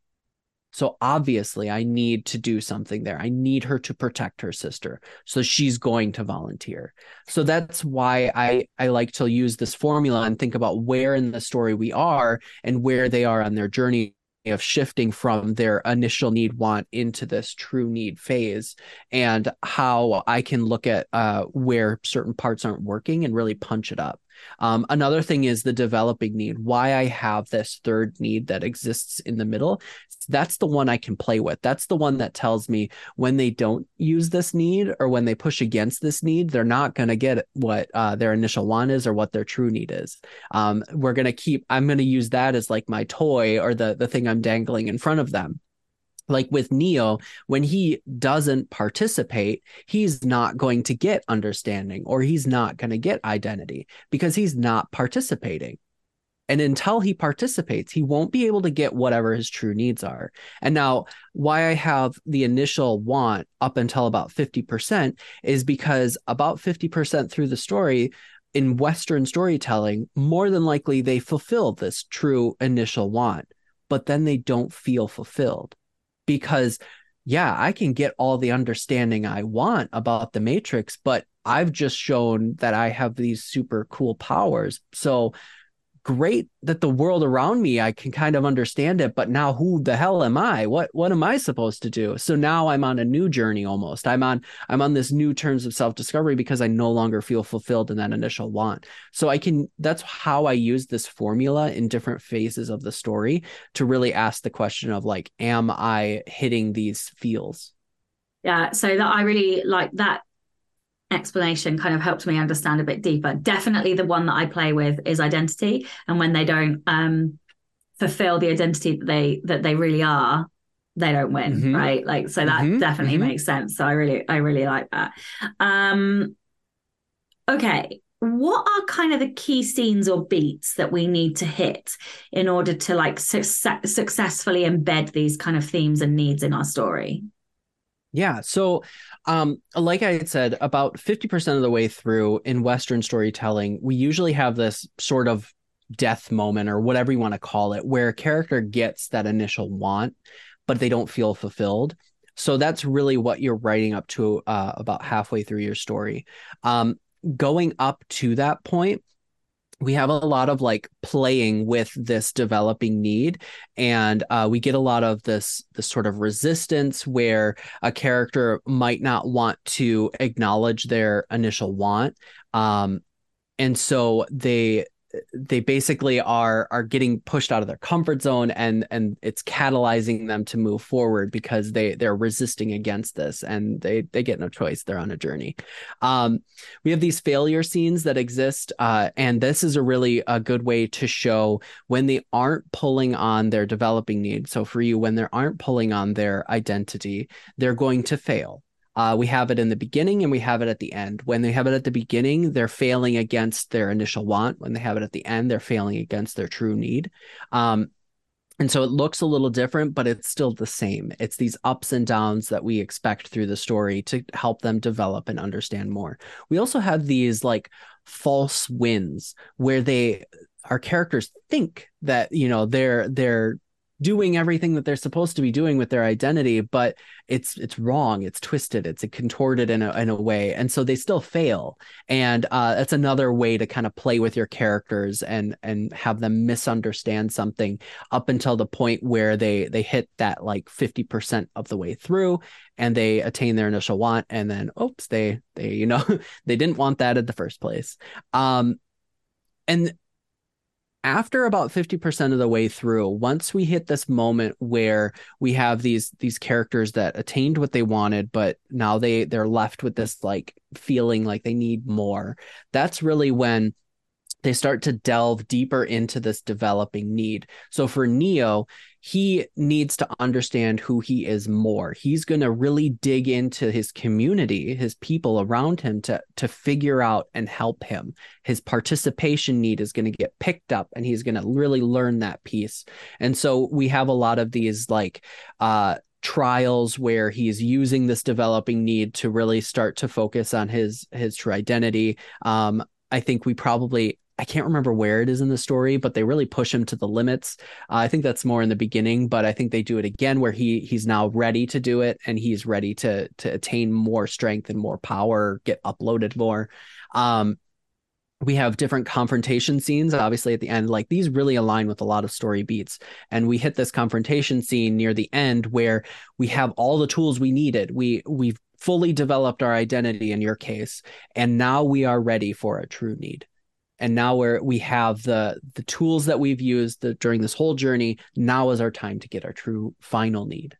So obviously, I need to do something there. I need her to protect her sister. So she's going to volunteer. So that's why I I like to use this formula and think about where in the story we are and where they are on their journey of shifting from their initial need want into this true need phase and how I can look at uh, where certain parts aren't working and really punch it up. Um, another thing is the developing need. Why I have this third need that exists in the middle. That's the one I can play with. That's the one that tells me when they don't use this need or when they push against this need, they're not going to get what uh, their initial want is or what their true need is. Um, we're going to keep, I'm going to use that as like my toy or the, the thing I'm dangling in front of them like with Neo, when he doesn't participate, he's not going to get understanding or he's not going to get identity because he's not participating. And until he participates, he won't be able to get whatever his true needs are. And now, why I have the initial want up until about 50% is because about 50% through the story, in Western storytelling, more than likely they fulfill this true initial want, but then they don't feel fulfilled because yeah, I can get all the understanding I want about the Matrix, but I've just shown that I have these super cool powers. So great that the world around me I can kind of understand it, but now who the hell am I? What what am I supposed to do? So now I'm on a new journey almost. I'm on I'm on this new terms of self-discovery because I no longer feel fulfilled in that initial want. So I can that's how I use this formula in different phases of the story to really ask the question of like am I hitting these feels? Yeah, so that I really like that explanation kind of helped me understand a bit deeper. Definitely the one that I play with is identity. And when they don't um, fulfill the identity that they that they really are, they don't win. Mm-hmm. Right. Like so that mm-hmm. definitely mm-hmm. makes sense. So I really, I really like that. Um okay. What are kind of the key scenes or beats that we need to hit in order to like su- successfully embed these kind of themes and needs in our story? Yeah. So, um, like I had said, about 50% of the way through in Western storytelling, we usually have this sort of death moment or whatever you want to call it, where a character gets that initial want, but they don't feel fulfilled. So that's really what you're writing up to uh, about halfway through your story. Um, going up to that point, we have a lot of like playing with this developing need and uh, we get a lot of this this sort of resistance where a character might not want to acknowledge their initial want um, and so they they basically are are getting pushed out of their comfort zone and and it's catalyzing them to move forward because they they're resisting against this and they they get no choice. They're on a journey. Um, we have these failure scenes that exist uh, and this is a really a good way to show when they aren't pulling on their developing needs. So for you when they aren't pulling on their identity they're going to fail uh, we have it in the beginning and we have it at the end. When they have it at the beginning, they're failing against their initial want. When they have it at the end, they're failing against their true need. Um, and so it looks a little different, but it's still the same. It's these ups and downs that we expect through the story to help them develop and understand more. We also have these like false wins where they our characters think that you know they're they're doing everything that they're supposed to be doing with their identity but it's it's wrong it's twisted it's contorted in a, in a way and so they still fail. And uh, that's another way to kind of play with your characters and and have them misunderstand something up until the point where they they hit that like 50% of the way through and they attain their initial want and then oops they they you know they didn't want that in the first place. Um and after about 50% of the way through once we hit this moment where we have these these characters that attained what they wanted but now they they're left with this like feeling like they need more that's really when they start to delve deeper into this developing need. So for Neo, he needs to understand who he is more. He's going to really dig into his community, his people around him to to figure out and help him. His participation need is going to get picked up and he's going to really learn that piece. And so we have a lot of these like uh trials where he's using this developing need to really start to focus on his his true identity um I think we probably I can't remember where it is in the story, but they really push him to the limits. Uh, I think that's more in the beginning, but I think they do it again where he he's now ready to do it and he's ready to to attain more strength and more power, get uploaded more. Um, we have different confrontation scenes obviously at the end like these really align with a lot of story beats and we hit this confrontation scene near the end where we have all the tools we needed we we've fully developed our identity in your case and now we are ready for a true need and now where we have the the tools that we've used the, during this whole journey. Now is our time to get our true final need.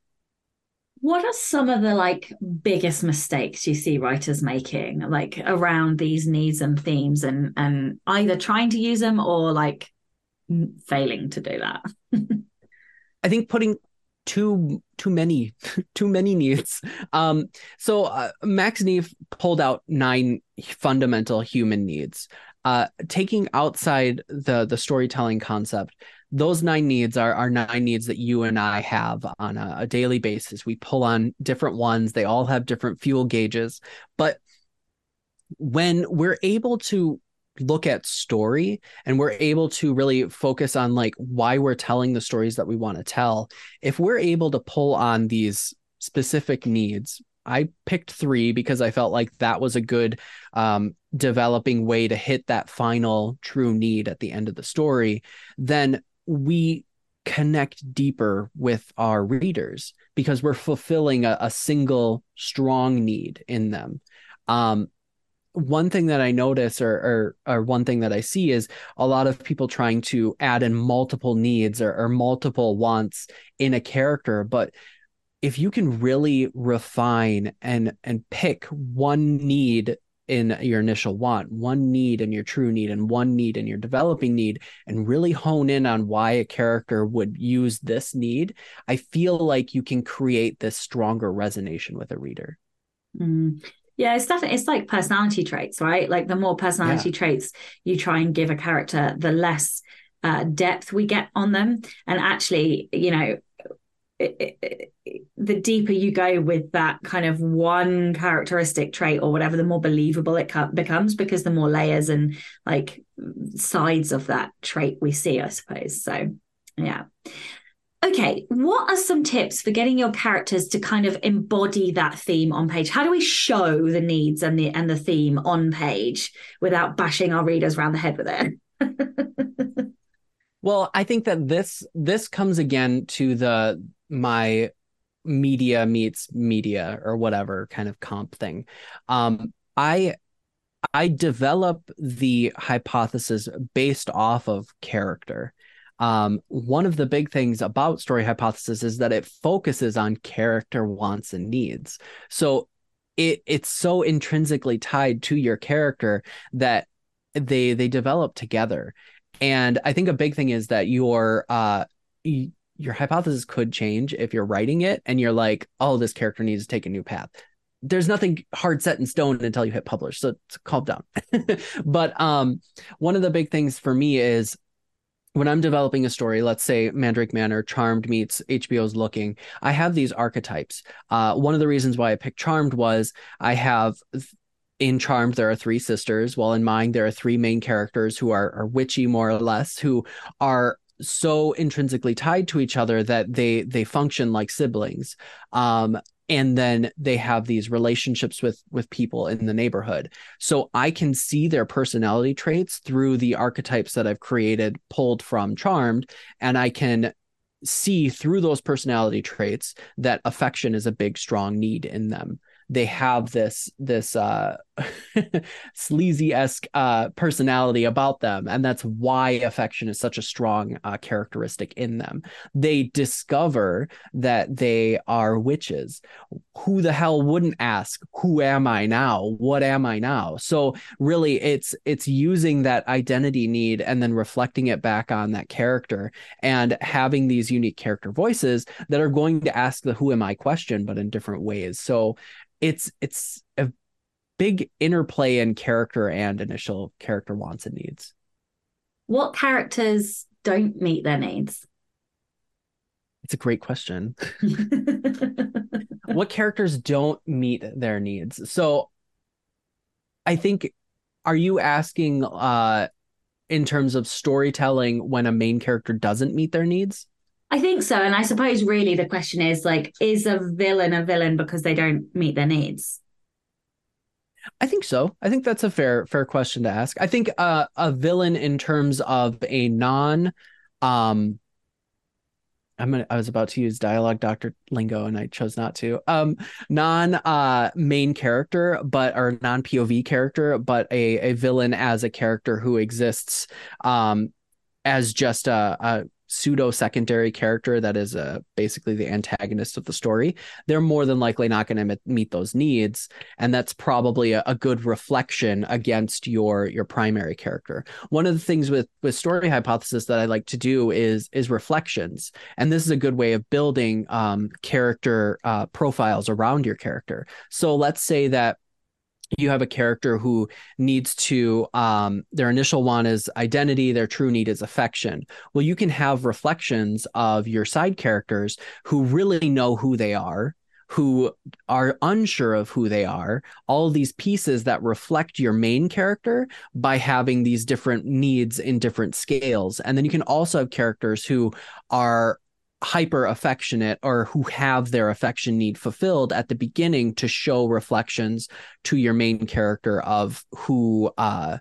What are some of the like biggest mistakes you see writers making like around these needs and themes and and either trying to use them or like failing to do that? I think putting too too many too many needs. Um so uh, max neef pulled out nine fundamental human needs uh, taking outside the the storytelling concept, those nine needs are are nine needs that you and I have on a, a daily basis. We pull on different ones. They all have different fuel gauges, but when we're able to look at story and we're able to really focus on like why we're telling the stories that we want to tell if we're able to pull on these specific needs I picked three because I felt like that was a good um, developing way to hit that final true need at the end of the story. Then we connect deeper with our readers because we're fulfilling a, a single strong need in them. Um, one thing that I notice or, or, or one thing that I see is a lot of people trying to add in multiple needs or, or multiple wants in a character, but if you can really refine and and pick one need in your initial want, one need in your true need, and one need in your developing need, and really hone in on why a character would use this need, I feel like you can create this stronger resonation with a reader. Mm. Yeah, it's definitely it's like personality traits, right? Like the more personality yeah. traits you try and give a character, the less uh, depth we get on them. And actually, you know, the deeper you go with that kind of one characteristic trait or whatever, the more believable it becomes because the more layers and like sides of that trait we see, I suppose. So, yeah. Okay, what are some tips for getting your characters to kind of embody that theme on page? How do we show the needs and the and the theme on page without bashing our readers around the head with it? well, I think that this this comes again to the my media meets media or whatever kind of comp thing. Um, I I develop the hypothesis based off of character um, one of the big things about story hypothesis is that it focuses on character wants and needs. So it it's so intrinsically tied to your character that they they develop together. And I think a big thing is that your uh your hypothesis could change if you're writing it and you're like, oh, this character needs to take a new path there's nothing hard set in stone until you hit publish so it's calm down but um one of the big things for me is when I'm developing a story, let's say Mandrake Manor, Charmed meets HBO's Looking, I have these archetypes. Uh, one of the reasons why I picked Charmed was I have in Charmed there are three sisters, while in mine there are three main characters who are, are witchy more or less, who are so intrinsically tied to each other that they they function like siblings. Um, and then they have these relationships with with people in the neighborhood so i can see their personality traits through the archetypes that i've created pulled from charmed and i can see through those personality traits that affection is a big strong need in them they have this this uh sleazy esque uh personality about them and that's why affection is such a strong uh, characteristic in them. They discover that they are witches. Who the hell wouldn't ask who am i now? What am i now? So really it's it's using that identity need and then reflecting it back on that character and having these unique character voices that are going to ask the who am i? question but in different ways. So it's it's a big interplay in character and initial character wants and needs. What characters don't meet their needs? It's a great question. what characters don't meet their needs? So I think are you asking uh in terms of storytelling when a main character doesn't meet their needs? I think so. And I suppose really the question is like, is a villain a villain because they don't meet their needs? I think so. I think that's a fair fair question to ask. I think uh, a villain in terms of a non um I'm gonna, I was about to use dialogue doctor lingo and I chose not to. Um, non uh main character, but or non POV character, but a a villain as a character who exists um as just a, a pseudo secondary character that is uh, basically the antagonist of the story, they're more than likely not going to meet those needs, and that's probably a, a, good reflection against your your primary character. One of the things with with story hypothesis that I like to do is is reflections, and this is a good way of building um, character uh, profiles around your character. So let's say that you have a character who needs to um, their initial one is identity their true need is affection. Well you can have reflections of your side characters who really know who they are who are unsure of who they are. All these pieces that reflect your main character by having these different needs in different scales. And then you can also have characters who are hyper affectionate or who have their affection need fulfilled at the beginning to show reflections to your main character of who uh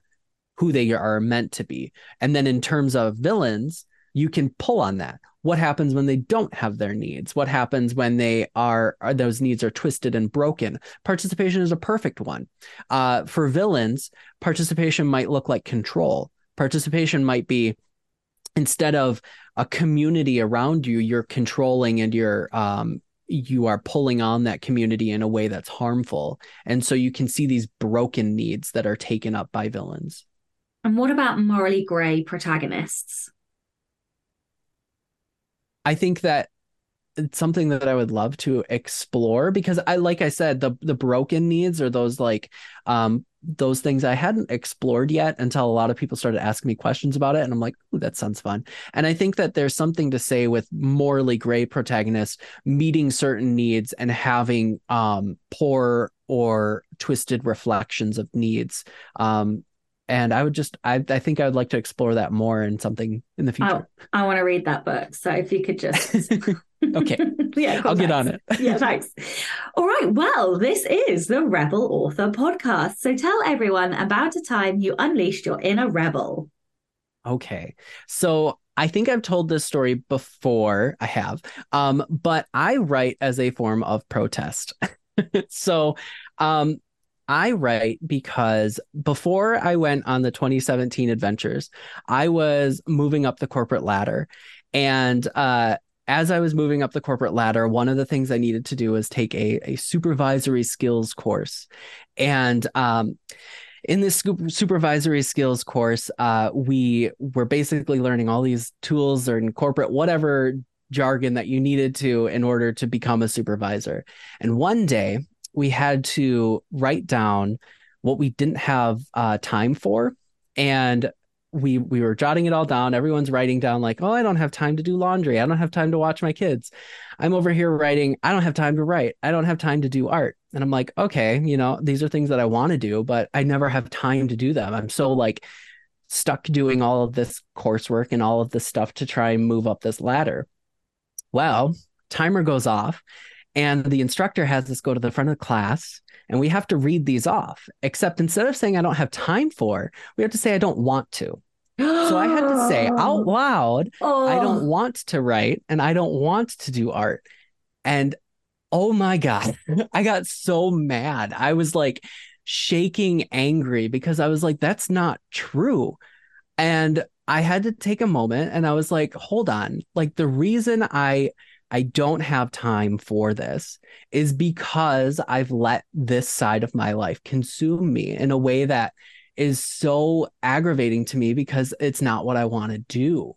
who they are meant to be. And then in terms of villains you can pull on that. What happens when they don't have their needs? What happens when they are, are those needs are twisted and broken? Participation is a perfect one. Uh, for villains participation might look like control. Participation might be instead of a community around you you're controlling and you're um, you are pulling on that community in a way that's harmful. And so you can see these broken needs that are taken up by villains. And what about morally gray protagonists? I think that it's something that I would love to explore because I like I said the the broken needs are those like um those things I hadn't explored yet until a lot of people started asking me questions about it and I'm like that sounds fun and I think that there's something to say with morally gray protagonists meeting certain needs and having um poor or twisted reflections of needs um and I would just I I think I would like to explore that more in something in the future. Oh, I want to read that book. So if you could just okay. yeah, I'll get on it. yeah, thanks. All right. Well, this is the Rebel Author podcast. So tell everyone about a time you unleashed your inner rebel. Okay. So I think I've told this story before. I have. Um, but I write as a form of protest. so um I write because before I went on the 2017 adventures, I was moving up the corporate ladder. And uh, as I was moving up the corporate ladder, one of the things I needed to do was take a, a supervisory skills course. And um, in this supervisory skills course, uh, we were basically learning all these tools or in corporate, whatever jargon that you needed to in order to become a supervisor. And one day, we had to write down what we didn't have uh, time for and we we were jotting it all down. Everyone's writing down like oh i don't have time to do laundry. I don't have time to watch my kids. I'm over here writing i don't have time to write. I don't have time to do art. And i'm like okay you know these are things that i want to do but i never have time to do them. I'm so like stuck doing all of this coursework and all of this stuff to try and move up this ladder. Well timer goes off and the instructor has us go to the front of the class and we have to read these off. Except instead of saying I don't have time for, we have to say I don't want to. So I had to say out loud, oh. I don't want to write and I don't want to do art. And oh my God, I got so mad. I was like shaking angry because I was like, that's not true. And I had to take a moment and I was like, hold on. Like the reason I I don't have time for this is because I've let this side of my life consume me in a way that is so aggravating to me because it's not what I want to do.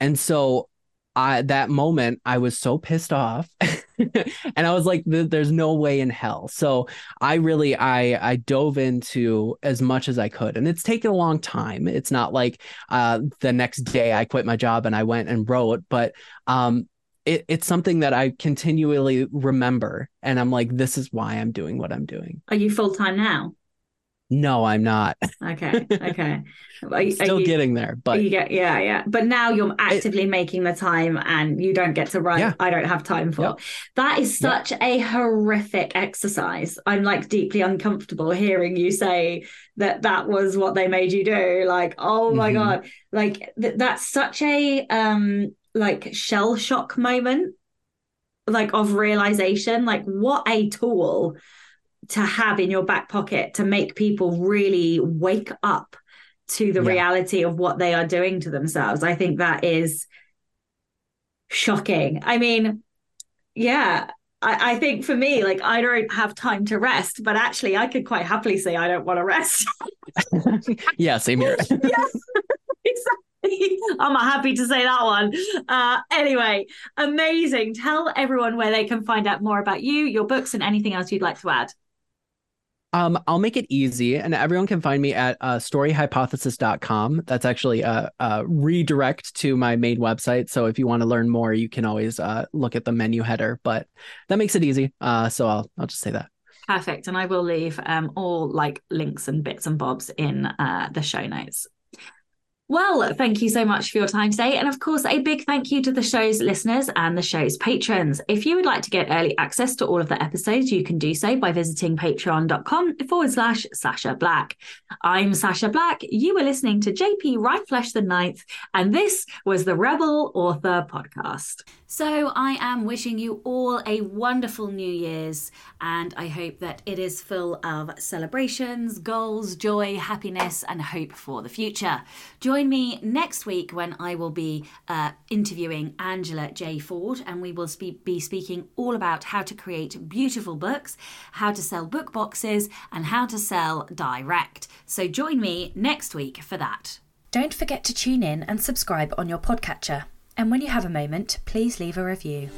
And so I that moment I was so pissed off and I was like there's no way in hell. So I really I I dove into as much as I could and it's taken a long time. It's not like uh the next day I quit my job and I went and wrote, but um it, it's something that I continually remember. And I'm like, this is why I'm doing what I'm doing. Are you full time now? No, I'm not. Okay. Okay. Are, Still you, getting there, but you get, yeah, yeah. But now you're actively it, making the time and you don't get to write. Yeah. I don't have time for yep. that. Is such yep. a horrific exercise. I'm like deeply uncomfortable hearing you say that that was what they made you do. Like, oh my mm-hmm. God. Like th- that's such a, um, like shell shock moment like of realization like what a tool to have in your back pocket to make people really wake up to the yeah. reality of what they are doing to themselves i think that is shocking i mean yeah I, I think for me, like I don't have time to rest, but actually I could quite happily say I don't want to rest. yeah, same here. yes. I'm happy to say that one. Uh, anyway, amazing. Tell everyone where they can find out more about you, your books, and anything else you'd like to add. Um, I'll make it easy, and everyone can find me at uh, storyhypothesis.com. That's actually a, a, redirect to my main website. So if you want to learn more, you can always uh, look at the menu header. But that makes it easy. Uh, so I'll I'll just say that. Perfect, and I will leave um, all like links and bits and bobs in uh, the show notes. Well, thank you so much for your time today. And of course, a big thank you to the show's listeners and the show's patrons. If you would like to get early access to all of the episodes, you can do so by visiting patreon.com forward slash Sasha Black. I'm Sasha Black. You were listening to JP Rindfleisch the Ninth, and this was the Rebel Author Podcast. So I am wishing you all a wonderful New Year's, and I hope that it is full of celebrations, goals, joy, happiness, and hope for the future. Join me next week when I will be uh, interviewing Angela J. Ford, and we will spe- be speaking all about how to create beautiful books, how to sell book boxes, and how to sell direct. So join me next week for that. Don't forget to tune in and subscribe on your podcatcher. And when you have a moment, please leave a review.